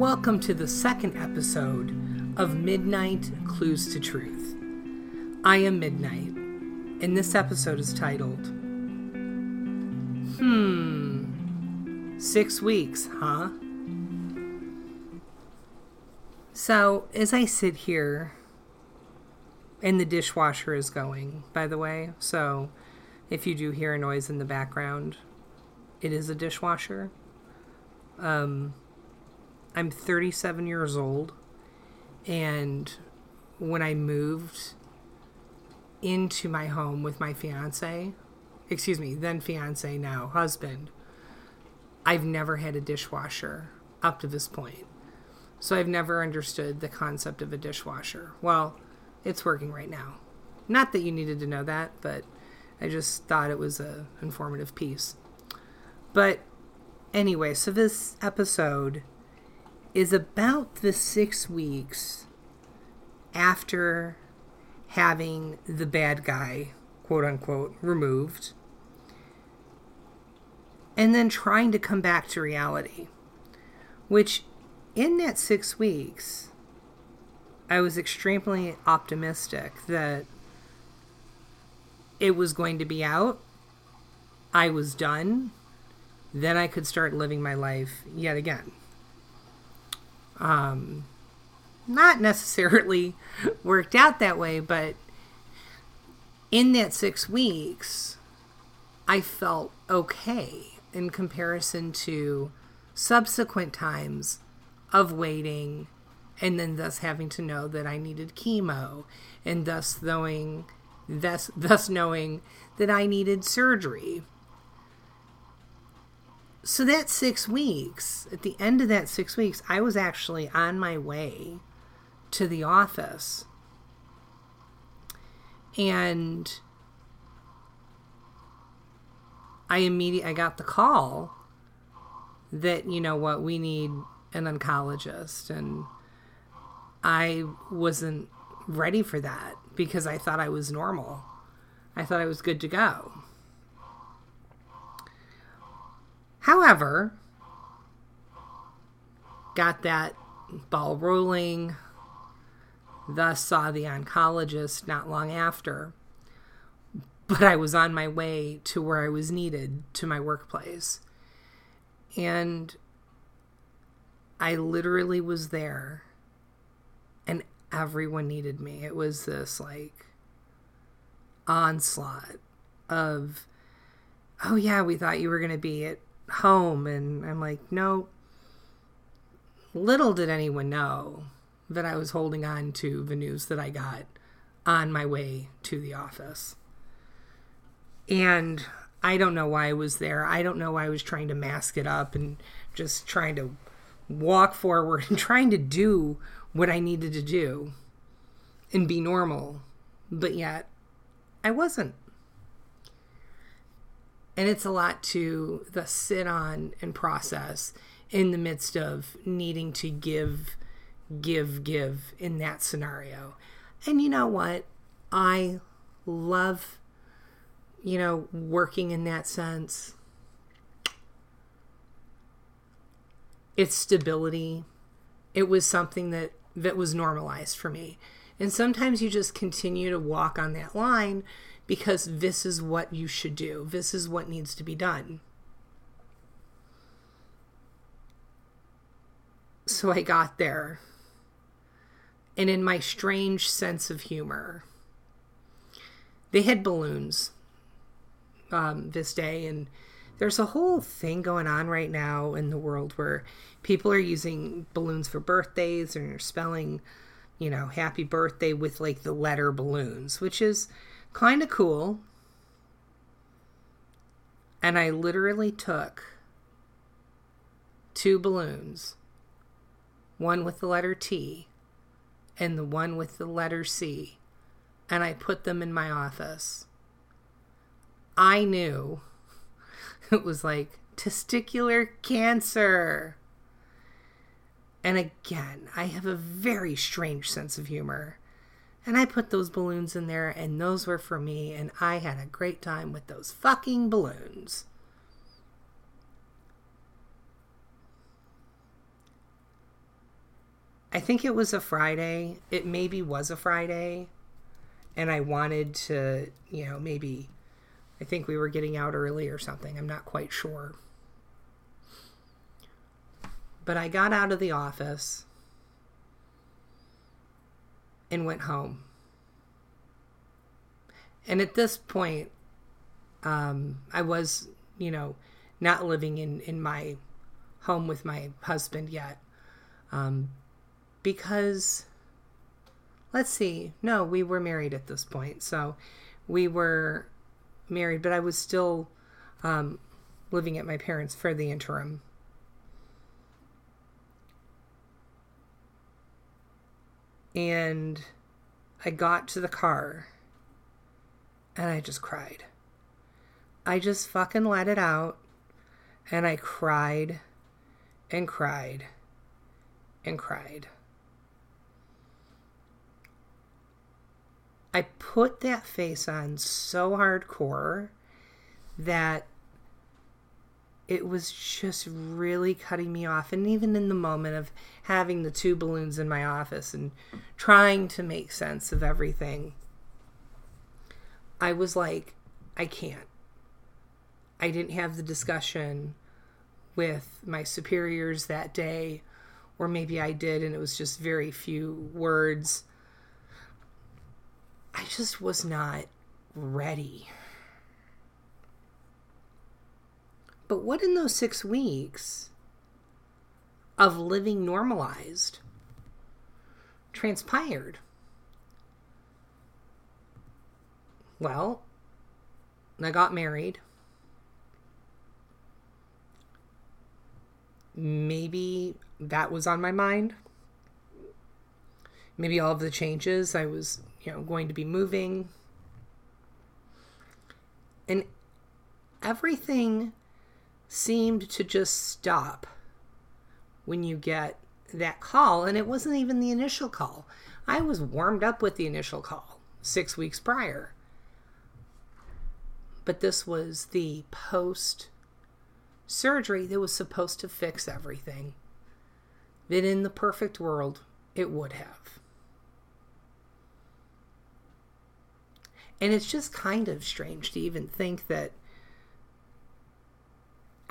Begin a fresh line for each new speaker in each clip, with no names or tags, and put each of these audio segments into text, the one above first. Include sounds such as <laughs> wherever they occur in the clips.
Welcome to the second episode of Midnight Clues to Truth. I am Midnight, and this episode is titled Hmm, six weeks, huh? So, as I sit here, and the dishwasher is going, by the way, so if you do hear a noise in the background, it is a dishwasher. Um, I'm 37 years old, and when I moved into my home with my fiance, excuse me, then fiance, now husband, I've never had a dishwasher up to this point. So I've never understood the concept of a dishwasher. Well, it's working right now. Not that you needed to know that, but I just thought it was a informative piece. But anyway, so this episode is about the six weeks after having the bad guy, quote unquote, removed, and then trying to come back to reality. Which, in that six weeks, I was extremely optimistic that it was going to be out. I was done. Then I could start living my life yet again. Um, not necessarily <laughs> worked out that way, but in that six weeks, I felt okay in comparison to subsequent times of waiting and then thus having to know that I needed chemo and thus knowing thus <laughs> thus knowing that I needed surgery. So that 6 weeks, at the end of that 6 weeks, I was actually on my way to the office. And I immediately I got the call that you know what we need an oncologist and I wasn't ready for that because I thought I was normal. I thought I was good to go. However, got that ball rolling, thus saw the oncologist not long after. But I was on my way to where I was needed to my workplace. And I literally was there and everyone needed me. It was this like onslaught of, oh yeah, we thought you were going to be at home. And I'm like, no. Little did anyone know that I was holding on to the news that I got on my way to the office. And I don't know why I was there. I don't know why I was trying to mask it up and just trying to walk forward <laughs> and trying to do what I needed to do and be normal. But yet, I wasn't. And it's a lot to the sit on and process in the midst of needing to give, give, give in that scenario. And you know what? I love, you know, working in that sense. It's stability. It was something that that was normalized for me. And sometimes you just continue to walk on that line because this is what you should do. This is what needs to be done. So I got there. And in my strange sense of humor, they had balloons um, this day. And there's a whole thing going on right now in the world where people are using balloons for birthdays and are spelling, you know, happy birthday with like the letter balloons, which is kind of cool. And I literally took two balloons, one with the letter T and the one with the letter C, and I put them in my office. I knew <laughs> it was like testicular cancer. And again, I have a very strange sense of humor. And I put those balloons in there, and those were for me, and I had a great time with those fucking balloons. I think it was a Friday. It maybe was a Friday. And I wanted to, you know, maybe, I think we were getting out early or something. I'm not quite sure. But I got out of the office and went home. And at this point, um, I was, you know, not living in, in my home with my husband yet. Um, because, let's see, no, we were married at this point. So we were married, but I was still um, living at my parents' for the interim. And I got to the car and I just cried. I just fucking let it out and I cried and cried and cried. I put that face on so hardcore that it was just really cutting me off. And even in the moment of having the two balloons in my office and trying to make sense of everything, I was like, I can't. I didn't have the discussion with my superiors that day, or maybe I did and it was just very few words. I just was not ready. But what in those six weeks of living normalized transpired? Well, I got married. Maybe that was on my mind. Maybe all of the changes I was, you know, going to be moving. And everything seemed to just stop when you get that call. And it wasn't even the initial call. I was warmed up with the initial call six weeks prior but this was the post surgery that was supposed to fix everything. That in the perfect world, it would have. And it's just kind of strange to even think that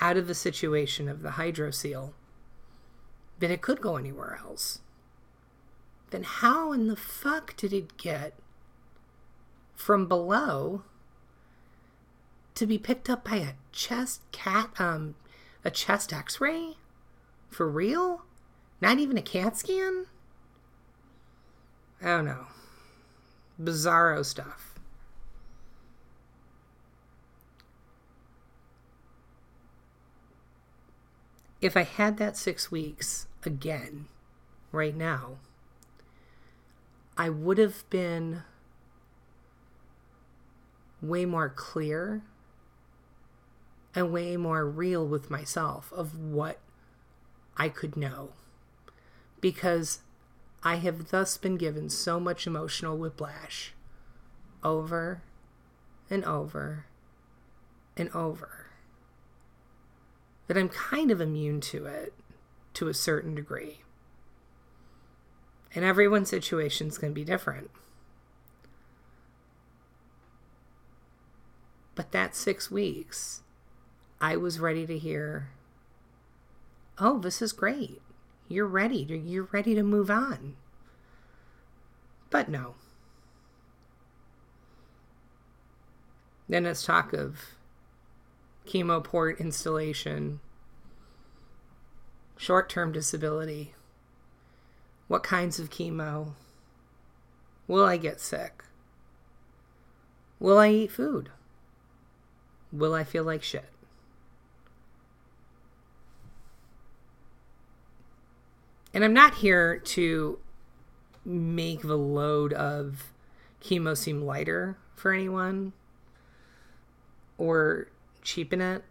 out of the situation of the hydrocele, that it could go anywhere else. Then how in the fuck did it get from below to be picked up by a chest cat um a chest x-ray? For real? Not even a cat scan? I don't know. Bizarro stuff if i had that six weeks again right now i would have been way more clear and way more real with myself of what I could know. Because I have thus been given so much emotional whiplash over and over and over that I'm kind of immune to it to a certain degree. And everyone's situation is going to be different. But that six weeks I was ready to hear, oh, this is great. You're ready. You're ready to move on. But no. Then it's talk of chemo port installation, short term disability. What kinds of chemo? Will I get sick? Will I eat food? Will I feel like shit? and I'm not here to make the load of chemo seem lighter for anyone or cheapen it.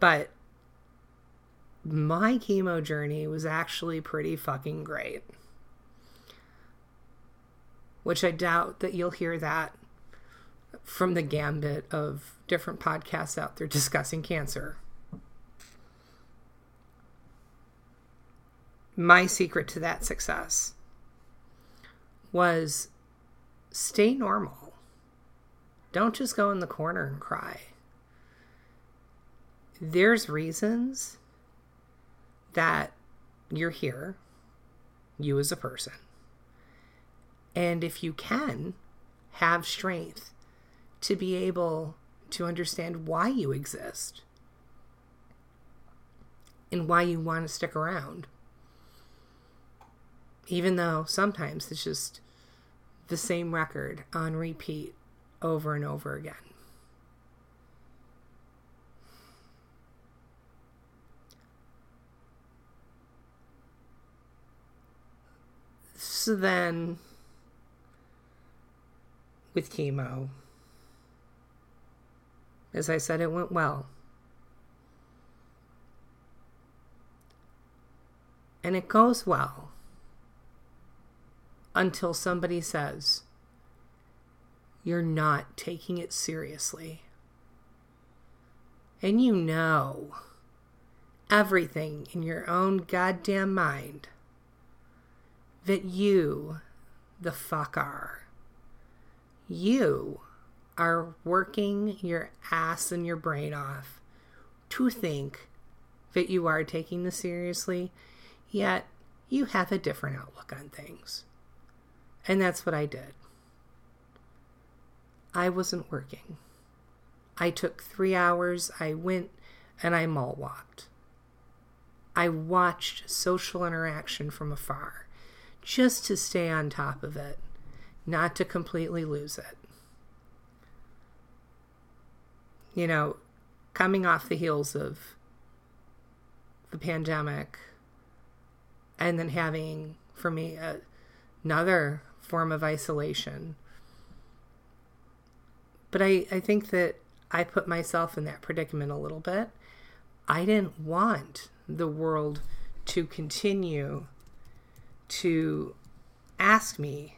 But my chemo journey was actually pretty fucking great. Which I doubt that you'll hear that from the gambit of different podcasts out there <laughs> discussing cancer. my secret to that success was stay normal. Don't just go in the corner and cry. There's reasons that you're here, you as a person. And if you can, have strength to be able to understand why you exist and why you want to stick around. Even though sometimes it's just the same record on repeat over and over again. So then, with chemo, as I said, it went well. And it goes well until somebody says, You're not taking it seriously. And you know everything in your own goddamn mind that you, the fuck, are. You are working your ass and your brain off to think that you are taking this seriously, yet you have a different outlook on things. And that's what I did. I wasn't working. I took three hours, I went and I mall walked. I watched social interaction from afar just to stay on top of it, not to completely lose it. You know, coming off the heels of the pandemic and then having, for me, a, another form of isolation. But I, I think that I put myself in that predicament a little bit. I didn't want the world to continue to ask me,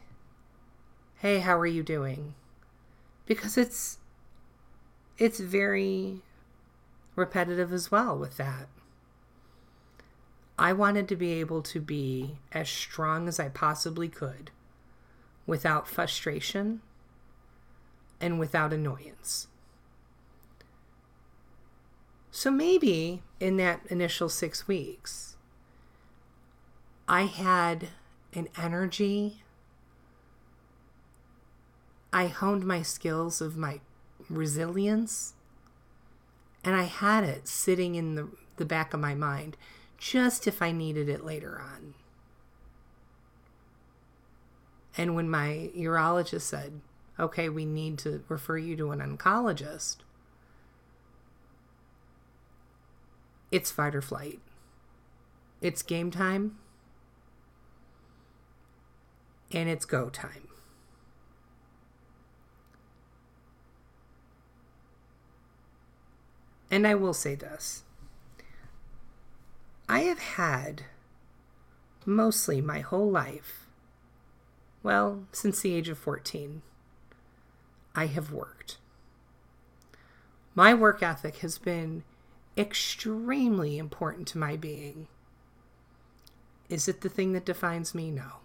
"Hey, how are you doing?" Because it's it's very repetitive as well with that. I wanted to be able to be as strong as I possibly could without frustration and without annoyance. So maybe in that initial six weeks, I had an energy. I honed my skills of my resilience, and I had it sitting in the, the back of my mind just if I needed it later on. And when my urologist said, okay, we need to refer you to an oncologist, it's fight or flight. It's game time and it's go time. And I will say this I have had mostly my whole life, well, since the age of 14, I have worked. My work ethic has been extremely important to my being. Is it the thing that defines me? No.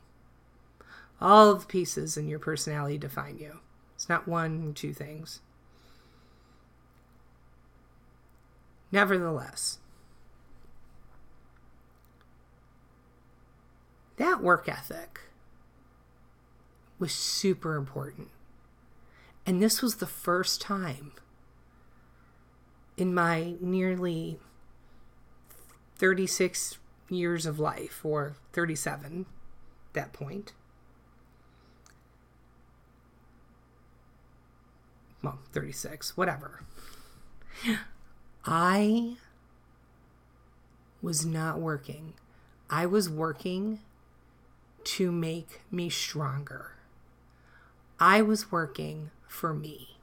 All the pieces in your personality define you. It's not one, two things. Nevertheless, that work ethic was super important. And this was the first time in my nearly 36 years of life, or 37 that point, well, 36, whatever. I was not working. I was working to make me stronger. I was working for me.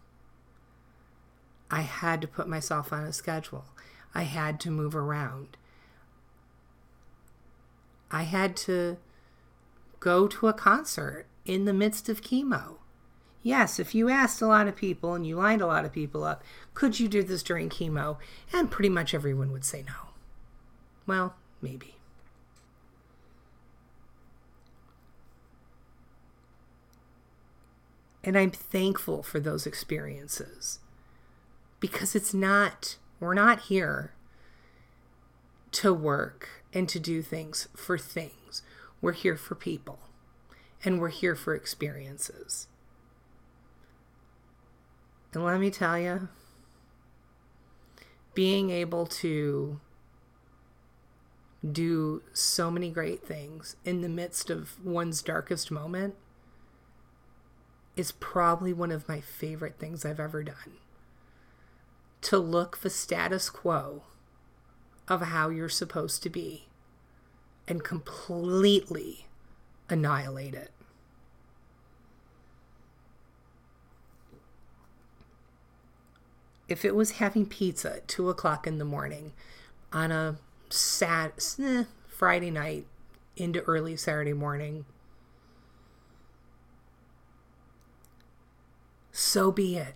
I had to put myself on a schedule. I had to move around. I had to go to a concert in the midst of chemo. Yes, if you asked a lot of people and you lined a lot of people up, could you do this during chemo? And pretty much everyone would say no. Well, maybe. And I'm thankful for those experiences because it's not, we're not here to work and to do things for things. We're here for people and we're here for experiences. And let me tell you, being able to do so many great things in the midst of one's darkest moment is probably one of my favorite things I've ever done. To look the status quo of how you're supposed to be and completely annihilate it. If it was having pizza at two o'clock in the morning on a sad eh, Friday night into early Saturday morning, so be it.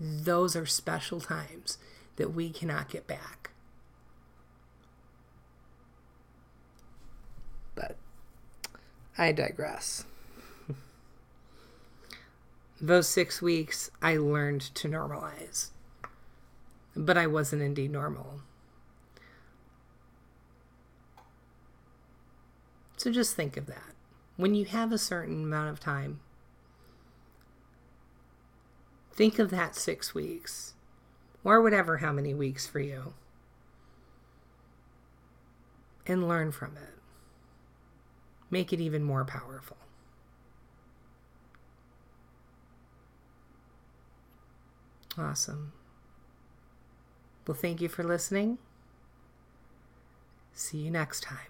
Those are special times that we cannot get back. But I digress. <laughs> Those six weeks, I learned to normalize. But I wasn't indeed normal. So just think of that. When you have a certain amount of time, think of that six weeks, or whatever, how many weeks for you, and learn from it. Make it even more powerful. Awesome. Well, thank you for listening. See you next time.